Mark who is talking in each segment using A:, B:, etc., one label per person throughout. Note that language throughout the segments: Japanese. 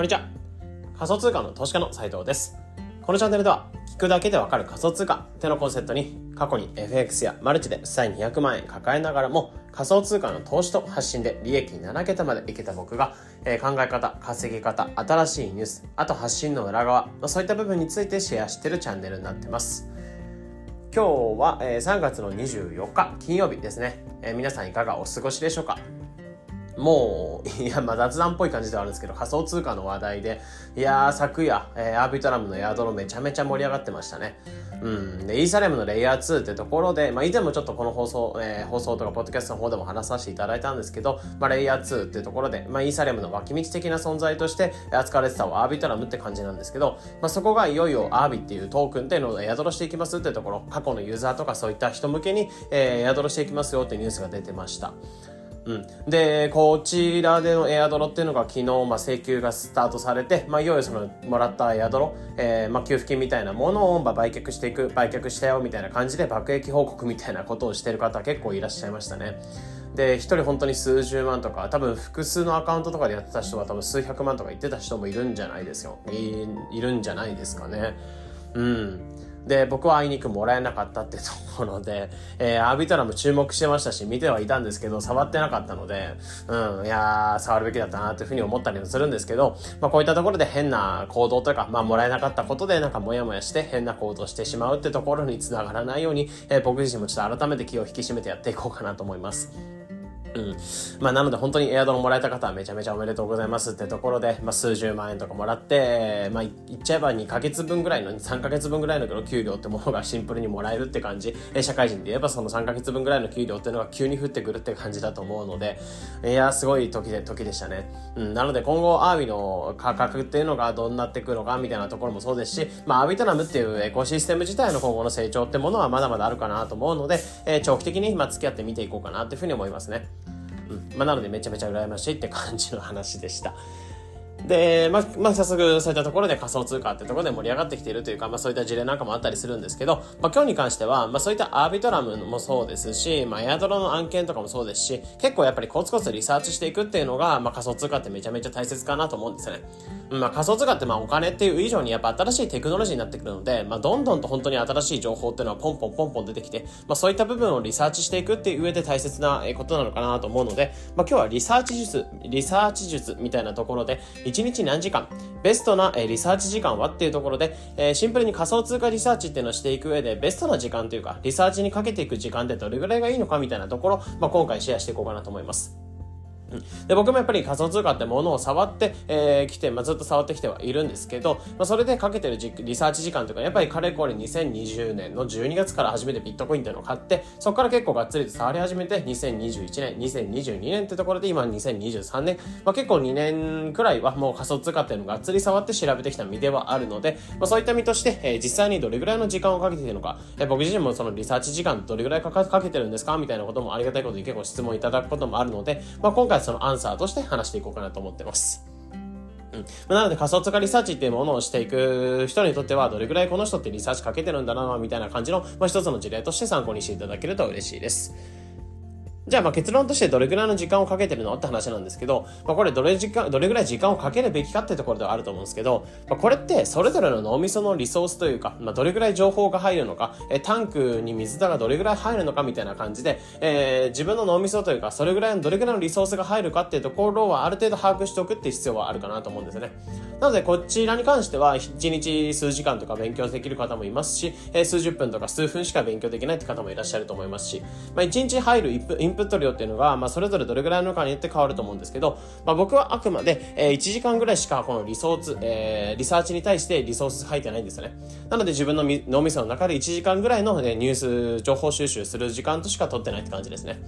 A: こんにちは。仮想通貨の投資家の斉藤です。このチャンネルでは、聞くだけでわかる仮想通貨ってのコンセプトに、過去に FX やマルチで負債200万円抱えながらも、仮想通貨の投資と発信で利益7桁までいけた僕が、えー、考え方、稼ぎ方、新しいニュース、あと発信の裏側、そういった部分についてシェアしてるチャンネルになってます。今日は、えー、3月の24日金曜日ですね、えー、皆さんいかがお過ごしでしょうか？もう、いや、まあ雑談っぽい感じではあるんですけど、仮想通貨の話題で、いやー、昨夜、えー、アービトラムのエアドロめちゃめちゃ盛り上がってましたね。うん。で、イーサレムのレイヤー2ってところで、まあ以前もちょっとこの放送、えー、放送とかポッドキャストの方でも話させていただいたんですけど、まあレイヤー2ってところで、まあイーサレムの脇道的な存在として扱われてたアービトラムって感じなんですけど、まあそこがいよいよアービっていうトークンっていうのをエアドロしていきますってところ、過去のユーザーとかそういった人向けに、えー、エアドロしていきますよってニュースが出てました。うん、でこちらでのエアドロっていうのが昨日、まあ、請求がスタートされて、まあ、いよいよそのもらったエアドロ、えーまあ、給付金みたいなものを、まあ、売却していく売却したよみたいな感じで爆撃報告みたいなことをしてる方結構いらっしゃいましたね。で一人本当に数十万とか多分複数のアカウントとかでやってた人は多分数百万とか言ってた人もいるんじゃないですよ。いいるんじゃないですかね。うん。で、僕はあいにくもらえなかったってところで、えー、アービトラム注目してましたし、見てはいたんですけど、触ってなかったので、うん、いやー、触るべきだったなというふうに思ったりもするんですけど、まあこういったところで変な行動というか、まあもらえなかったことでなんかモヤモヤして変な行動してしまうってところにつながらないように、えー、僕自身もちょっと改めて気を引き締めてやっていこうかなと思います。うん。まあ、なので本当にエアドロもらえた方はめちゃめちゃおめでとうございますってところで、まあ、数十万円とかもらって、まあ、言っちゃえば2ヶ月分ぐらいの、3ヶ月分ぐらいの給料ってものがシンプルにもらえるって感じ。社会人で言えばその3ヶ月分ぐらいの給料っていうのが急に降ってくるって感じだと思うので、いや、すごい時で、時でしたね。うん。なので今後、アービの価格っていうのがどうなっていくのかみたいなところもそうですし、まあ、アービトラムっていうエコシステム自体の今後の成長ってものはまだまだあるかなと思うので、えー、長期的に、まあ、付き合って見ていこうかなっていうふうに思いますね。まあ、なのでめちゃめちゃ羨ましいって感じの話でした。で、まあ、まあ、早速、そういったところで仮想通貨ってところで盛り上がってきているというか、まあ、そういった事例なんかもあったりするんですけど、まあ、今日に関しては、まあ、そういったアービトラムもそうですし、まあ、エアドロの案件とかもそうですし、結構やっぱりコツコツリサーチしていくっていうのが、まあ、仮想通貨ってめちゃめちゃ大切かなと思うんですよね。まあ、仮想通貨ってまあお金っていう以上にやっぱ新しいテクノロジーになってくるので、まあ、どんどんと本当に新しい情報っていうのはポンポンポンポン出てきて、まあ、そういった部分をリサーチしていくっていう上で大切なことなのかなと思うので、まあ、今日はリサーチ術、リサーチ術みたいなところで、1日何時間、ベストなリサーチ時間はっていうところで、シンプルに仮想通貨リサーチっていうのをしていく上で、ベストな時間というか、リサーチにかけていく時間ってどれぐらいがいいのかみたいなところ、まあ、今回シェアしていこうかなと思います。で僕もやっぱり仮想通貨ってものを触ってき、えー、て、まあ、ずっと触ってきてはいるんですけど、まあ、それでかけてるリサーチ時間というかやっぱりかれこれ2020年の12月から初めてビットコインっていうのを買ってそこから結構がっつりと触り始めて2021年2022年ってところで今2023年、まあ、結構2年くらいはもう仮想通貨っていうのをがっつり触って調べてきた身ではあるので、まあ、そういった身として、えー、実際にどれぐらいの時間をかけているのか、えー、僕自身もそのリサーチ時間どれぐらいかけてるんですかみたいなこともありがたいことに結構質問いただくこともあるので、まあ、今回そのアンサーとして話していこうかなと思ってます。うん。なので仮想通貨リサーチっていうものをしていく人にとっては、どれぐらいこの人ってリサーチかけてるんだな、みたいな感じの、まあ、一つの事例として参考にしていただけると嬉しいです。じゃあまあ結論としてどれぐらいの時間をかけてるのって話なんですけど、まあ、これどれ時間、どれぐらい時間をかけるべきかってところではあると思うんですけど、まあ、これってそれぞれの脳みそのリソースというか、まあ、どれぐらい情報が入るのか、えタンクに水がどれぐらい入るのかみたいな感じで、えー、自分の脳みそというか、それぐらいのどれぐらいのリソースが入るかっていうところはある程度把握しておくって必要はあるかなと思うんですよね。なのでこちらに関しては1日数時間とか勉強できる方もいますし、えー、数十分とか数分しか勉強できないって方もいらっしゃると思いますし、まあ、1日入るインプット量っていうのがまあ、それぞれどれぐらいのかによって変わると思うんですけど、まあ、僕はあくまで、えー、1時間ぐらいしかこのリソース、えー、リサーチに対してリソース入ってないんですよね。なので自分の脳みその中で1時間ぐらいの、ね、ニュース情報収集する時間としか取ってないって感じですね。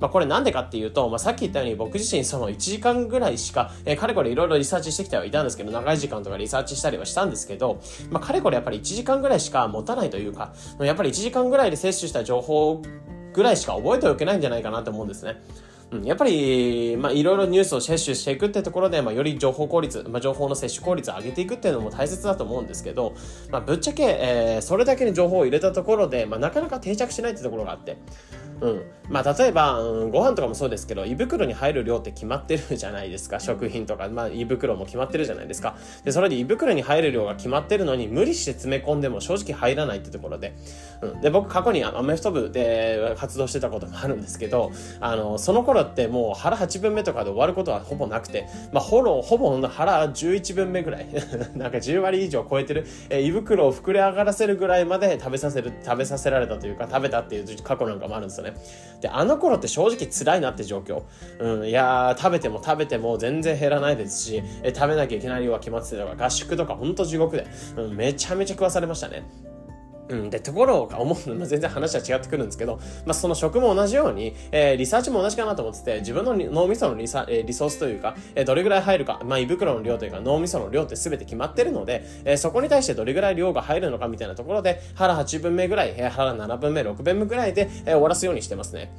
A: まあ、これなんでかっていうと、まあ、さっき言ったように僕自身その1時間ぐらいしか、えー、かれこれいろいろリサーチしてきてはいたんですけど、長い時間とかリサーチしたりはしたんですけど、まあ、かれこれやっぱり1時間ぐらいしか持たないというか、やっぱり1時間ぐらいで摂取した情報ぐらいしか覚えておけないんじゃないかなと思うんですね。うん、やっぱり、まあ、いろいろニュースを摂取していくってところで、まあ、より情報効率、まあ、情報の摂取効率を上げていくっていうのも大切だと思うんですけど、まあ、ぶっちゃけ、えー、それだけに情報を入れたところで、まあ、なかなか定着しないってところがあって、うん。まあ、例えば、うん、ご飯とかもそうですけど、胃袋に入る量って決まってるじゃないですか。食品とか、まあ、胃袋も決まってるじゃないですか。で、それで胃袋に入る量が決まってるのに、無理して詰め込んでも正直入らないってところで。うん。で、僕、過去にアメフト部で活動してたこともあるんですけど、あの、その頃ってもう腹8分目とかで終わることはほぼなくて、まあ、ほぼ、ほぼ腹11分目ぐらい、なんか10割以上超えてる、えー、胃袋を膨れ上がらせるぐらいまで食べさせる、食べさせられたというか、食べたっていう過去なんかもあるんですよね。で、あの頃って正直辛いなって状況。うん、いやー、食べても食べても全然減らないですし、え食べなきゃいけない量が決まってたとか、合宿とかほんと地獄で、うん、めちゃめちゃ食わされましたね。うん、で、ところが思うの、まあ、全然話は違ってくるんですけど、まあ、その食も同じように、えー、リサーチも同じかなと思ってて、自分の脳みそのリサ、えー、リソースというか、えー、どれぐらい入るか、まあ、胃袋の量というか脳みその量って全て決まってるので、えー、そこに対してどれぐらい量が入るのかみたいなところで、腹8分目ぐらい、えー、腹7分目、6分目ぐらいで、えー、終わらすようにしてますね。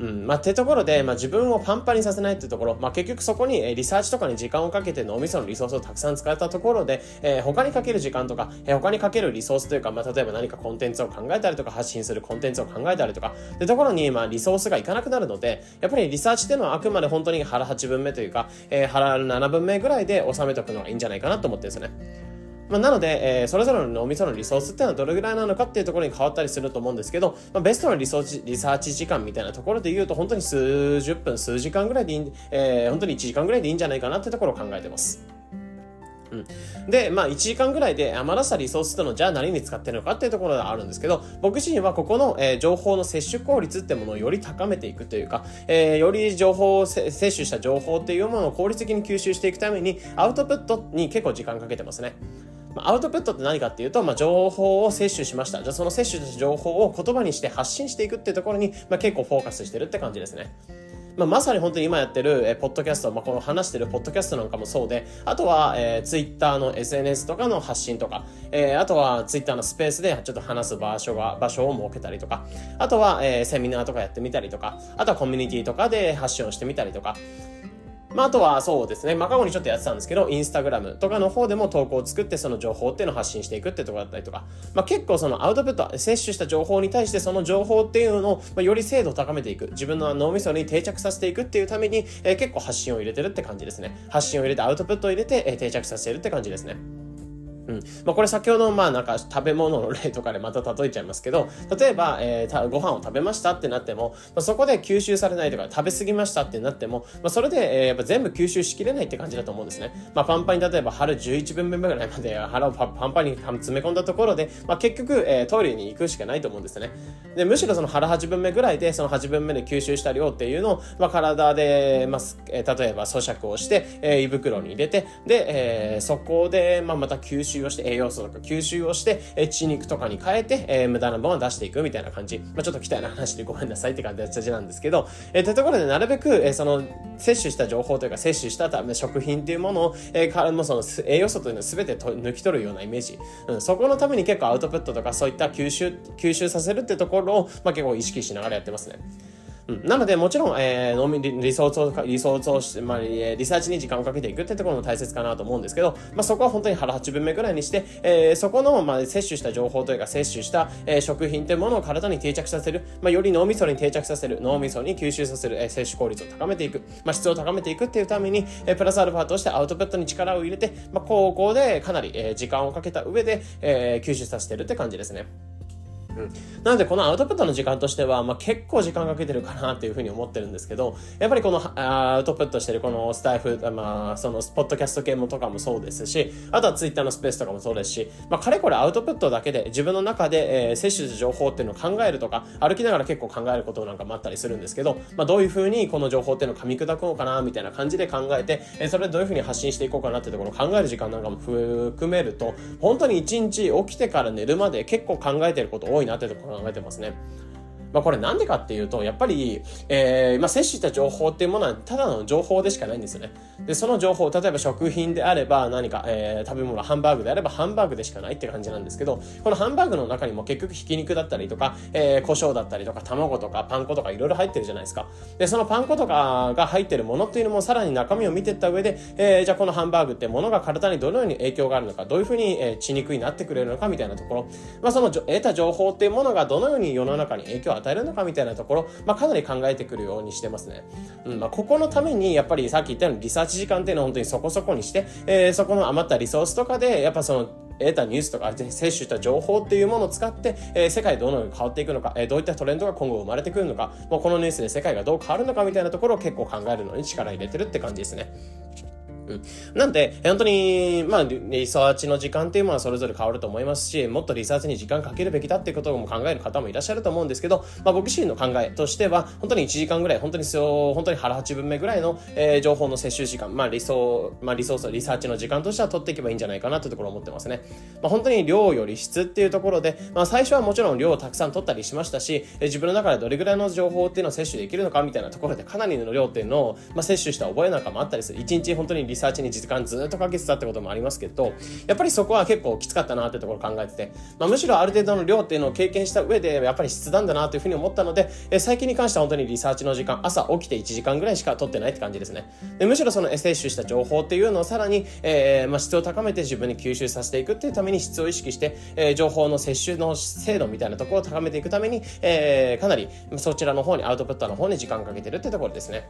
A: うん。まあ、ってところで、まあ、自分をパンパンにさせないってところ、まあ、結局そこに、えリサーチとかに時間をかけて脳みそのリソースをたくさん使ったところで、えー、他にかける時間とか、えー、他にかけるリソースというか、まあ、例えば何かコンテンツを考えたりとか、発信するコンテンツを考えたりとか、ってところに、まあ、リソースがいかなくなるので、やっぱりリサーチっていうのはあくまで本当に腹8分目というか、えー、腹7分目ぐらいで収めておくのがいいんじゃないかなと思ってるんですよね。まあ、なので、えー、それぞれの脳みそのリソースっていうのはどれぐらいなのかっていうところに変わったりすると思うんですけど、まあ、ベストのリソーチリサーチ時間みたいなところで言うと、本当に数十分、数時間ぐらいでいい、えー、本当に1時間ぐらいでいいんじゃないかなってところを考えてます。うん、で、まあ、1時間ぐらいで余らせたリソースっていうのをじゃあ何に使ってるのかっていうところがあるんですけど、僕自身はここの、えー、情報の摂取効率ってものをより高めていくというか、えー、より情報を摂取した情報っていうものを効率的に吸収していくために、アウトプットに結構時間かけてますね。ま、アウトプットって何かっていうと、まあ、情報を摂取しました。じゃあその摂取した情報を言葉にして発信していくっていうところに、まあ、結構フォーカスしてるって感じですね。まあ、まさに本当に今やってる、えー、ポッドキャスト、まあ、この話してるポッドキャストなんかもそうで、あとは、えー、ツイッターの SNS とかの発信とか、えー、あとはツイッターのスペースでちょっと話す場所が、場所を設けたりとか、あとは、えー、セミナーとかやってみたりとか、あとはコミュニティとかで発信をしてみたりとか、まあ、あとはそうですね、まあ、過去にちょっとやってたんですけど、インスタグラムとかの方でも投稿を作って、その情報っていうのを発信していくってところだったりとか、まあ、結構そのアウトプット、摂取した情報に対してその情報っていうのを、ま、より精度を高めていく、自分の脳みそに定着させていくっていうために、えー、結構発信を入れてるって感じですね。発信を入れてアウトプットを入れて、えー、定着させてるって感じですね。うん。まあ、これ先ほど、まあなんか食べ物の例とかでまた例えちゃいますけど、例えば、えー、ご飯を食べましたってなっても、まあ、そこで吸収されないとか食べ過ぎましたってなっても、まあ、それで、えー、やっぱ全部吸収しきれないって感じだと思うんですね。まあ、パンパンに例えば腹11分目ぐらいまで腹をパンパンに詰め込んだところで、まあ、結局、えー、トイレに行くしかないと思うんですね。で、むしろその腹8分目ぐらいで、その8分目で吸収した量っていうのを、まあ、体で、まあ、えー、例えば咀嚼をして、えー、胃袋に入れて、で、えー、そこで、まあ、また吸収をして栄養素とか吸収をして、え血肉とかに変えて、え、無駄な分を出していくみたいな感じ。まあ、ちょっと汚い話でごめんなさいって感じなんですけど、えー、というところでなるべく、え、その、摂取した情報というか、摂取した食品っていうものを、えー、からもその栄養素というのを全てと抜き取るようなイメージ。うん、そこのために結構アウトプットとかそういった吸収、吸収させるってところを、まあ、結構意識しながらやってますね。うん、なので、もちろん、えー、リソースを、リソースを、まあ、リサーチに時間をかけていくってところも大切かなと思うんですけど、まあ、そこは本当に腹8分目ぐらいにして、えー、そこの、まあ、摂取した情報というか、摂取した、えー、食品というものを体に定着させる、まあ、より脳みそに定着させる、脳みそに吸収させる、えー、摂取効率を高めていく、まあ、質を高めていくっていうために、えー、プラスアルファとしてアウトプットに力を入れて、まあ、高校でかなり、えー、時間をかけた上で、えー、吸収させてるって感じですね。うん、なのでこのアウトプットの時間としては、まあ、結構時間かけてるかなっていうふうに思ってるんですけどやっぱりこのアウトプットしてるこのスタイフ、まあ、そのポッドキャスト系もとかもそうですしあとはツイッターのスペースとかもそうですし、まあ、かれこれアウトプットだけで自分の中で、えー、摂取した情報っていうのを考えるとか歩きながら結構考えることなんかもあったりするんですけど、まあ、どういうふうにこの情報っていうのを噛み砕こうかなみたいな感じで考えて、えー、それでどういうふうに発信していこうかなっていうところを考える時間なんかも含めると本当に一日起きてから寝るまで結構考えてること多いなっていうところ考えてますね。まあこれなんでかっていうと、やっぱり、えー、まあ摂取した情報っていうものはただの情報でしかないんですよね。で、その情報、例えば食品であれば何か、えー、食べ物、ハンバーグであればハンバーグでしかないって感じなんですけど、このハンバーグの中にも結局ひき肉だったりとか、えー、胡椒だったりとか、卵とかパン粉とかいろいろ入ってるじゃないですか。で、そのパン粉とかが入ってるものっていうのもさらに中身を見ていった上で、えー、じゃあこのハンバーグってものが体にどのように影響があるのか、どういうふうに、えー、血肉になってくれるのかみたいなところ、まあその得た情報っていうものがどのように世の中に影響を与えるのかみたいなところ、まあかなり考えてくるようにしてますね。うん、まあここのためにやっぱりさっき言ったようにリサーチ時間っていうのは本当にそこそこにして、えー、そこの余ったリソースとかで、やっぱその得たニュースとか摂取した情報っていうものを使って、えー、世界どのように変わっていくのか、えー、どういったトレンドが今後生まれてくるのか、もうこのニュースで世界がどう変わるのかみたいなところを結構考えるのに力入れてるって感じですね。なんで、本当に、まあ、リサーチの時間っていうのはそれぞれ変わると思いますし、もっとリサーチに時間かけるべきだっていうことも考える方もいらっしゃると思うんですけど、まあ、僕自身の考えとしては、本当に1時間ぐらい、本当にそう、本当に腹8分目ぐらいの、えー、情報の摂取時間、まあ、理想、まあ、リソース、リサーチの時間としては取っていけばいいんじゃないかなというところを思ってますね。まあ、本当に量より質っていうところで、まあ、最初はもちろん量をたくさん取ったりしましたし、えー、自分の中でどれぐらいの情報っていうのを摂取できるのかみたいなところで、かなりの量っていうのを、まあ、摂取した覚えなんかもあったりする。1日本当にリサーチに時間ずっとかけてたってこともありますけど、やっぱりそこは結構きつかったなってところ考えてて、まあ、むしろある程度の量っていうのを経験した上で、やっぱり質なんだなというふうに思ったので、え最近に関しては本当にリサーチの時間、朝起きて1時間ぐらいしか取ってないって感じですね。でむしろその摂取した情報っていうのをさらに、えー、まあ、質を高めて自分に吸収させていくっていうために質を意識して、えー、情報の摂取の精度みたいなところを高めていくために、えー、かなりそちらの方にアウトプットの方に時間かけてるってところですね。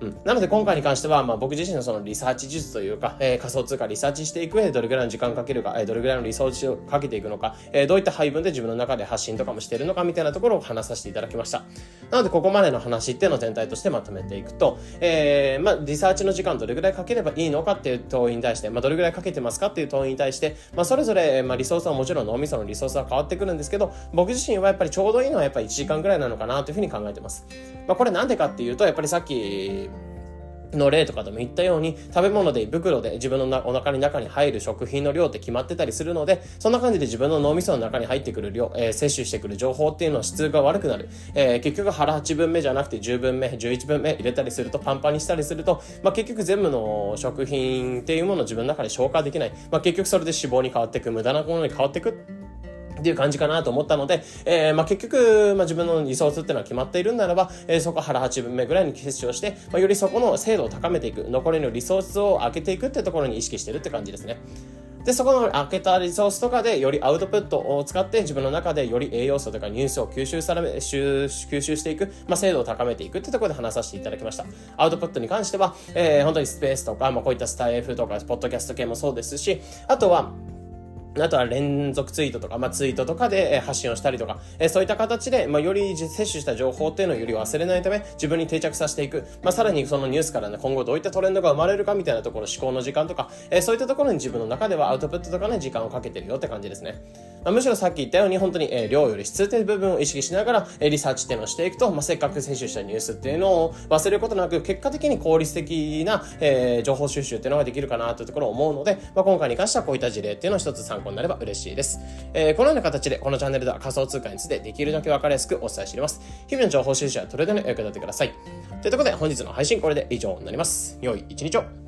A: うん、なので今回に関しては、まあ、僕自身のそのリサーチ術というか、えー、仮想通貨リサーチしていく上でどれぐらいの時間かけるか、えー、どれぐらいのリソーチをかけていくのか、えー、どういった配分で自分の中で発信とかもしているのかみたいなところを話させていただきました。なのでここまでの話っていうのを全体としてまとめていくと、えー、まあ、リサーチの時間どれぐらいかければいいのかっていう問いに対して、まあ、どれぐらいかけてますかっていう問いに対して、まあ、それぞれ、まあ、リソースはもちろん脳みそのリソースは変わってくるんですけど、僕自身はやっぱりちょうどいいのはやっぱり1時間ぐらいなのかなというふうに考えてます。まあ、これなんでかっていうと、やっぱりさっき、の例とかでも言ったように、食べ物で胃袋で自分のお腹の中に入る食品の量って決まってたりするので、そんな感じで自分の脳みその中に入ってくる量、えー、摂取してくる情報っていうのは質が悪くなる。えー、結局腹8分目じゃなくて10分目、11分目入れたりするとパンパンにしたりすると、まあ、結局全部の食品っていうものを自分の中で消化できない。まあ、結局それで脂肪に変わっていく、無駄なものに変わっていくっていう感じかなと思ったので、えー、まあ、結局、まあ、自分のリソースっていうのは決まっているんならば、えー、そこ腹8分目ぐらいに結晶して、まあ、よりそこの精度を高めていく、残りのリソースを開けていくっていうところに意識してるって感じですね。で、そこの開けたリソースとかでよりアウトプットを使って自分の中でより栄養素とかニュースを吸収され、吸収していく、まあ、精度を高めていくってところで話させていただきました。アウトプットに関しては、えー、本当にスペースとか、まあ、こういったスタイフとか、ポッドキャスト系もそうですし、あとは、あとは連続ツイートとか、まあ、ツイートとかで発信をしたりとか、えそういった形で、まあ、より摂取した情報っていうのをより忘れないため、自分に定着させていく。まあ、さらにそのニュースからね、今後どういったトレンドが生まれるかみたいなところ、思考の時間とか、えそういったところに自分の中ではアウトプットとかね、時間をかけてるよって感じですね。まあ、むしろさっき言ったように、本当に、え量より質っていう部分を意識しながら、えリサーチっていうのをしていくと、まあ、せっかく摂取したニュースっていうのを忘れることなく、結果的に効率的な、えー、情報収集っていうのができるかなというところを思うので、まあ、今回に関してはこういった事例っていうのを一つ参考になれば嬉しいです。えー、このような形でこのチャンネルでは仮想通貨についてできるだけわかりやすくお伝えしています。日々の情報収集はトレードにお役立てください。ということで本日の配信これで以上になります。良い一日を。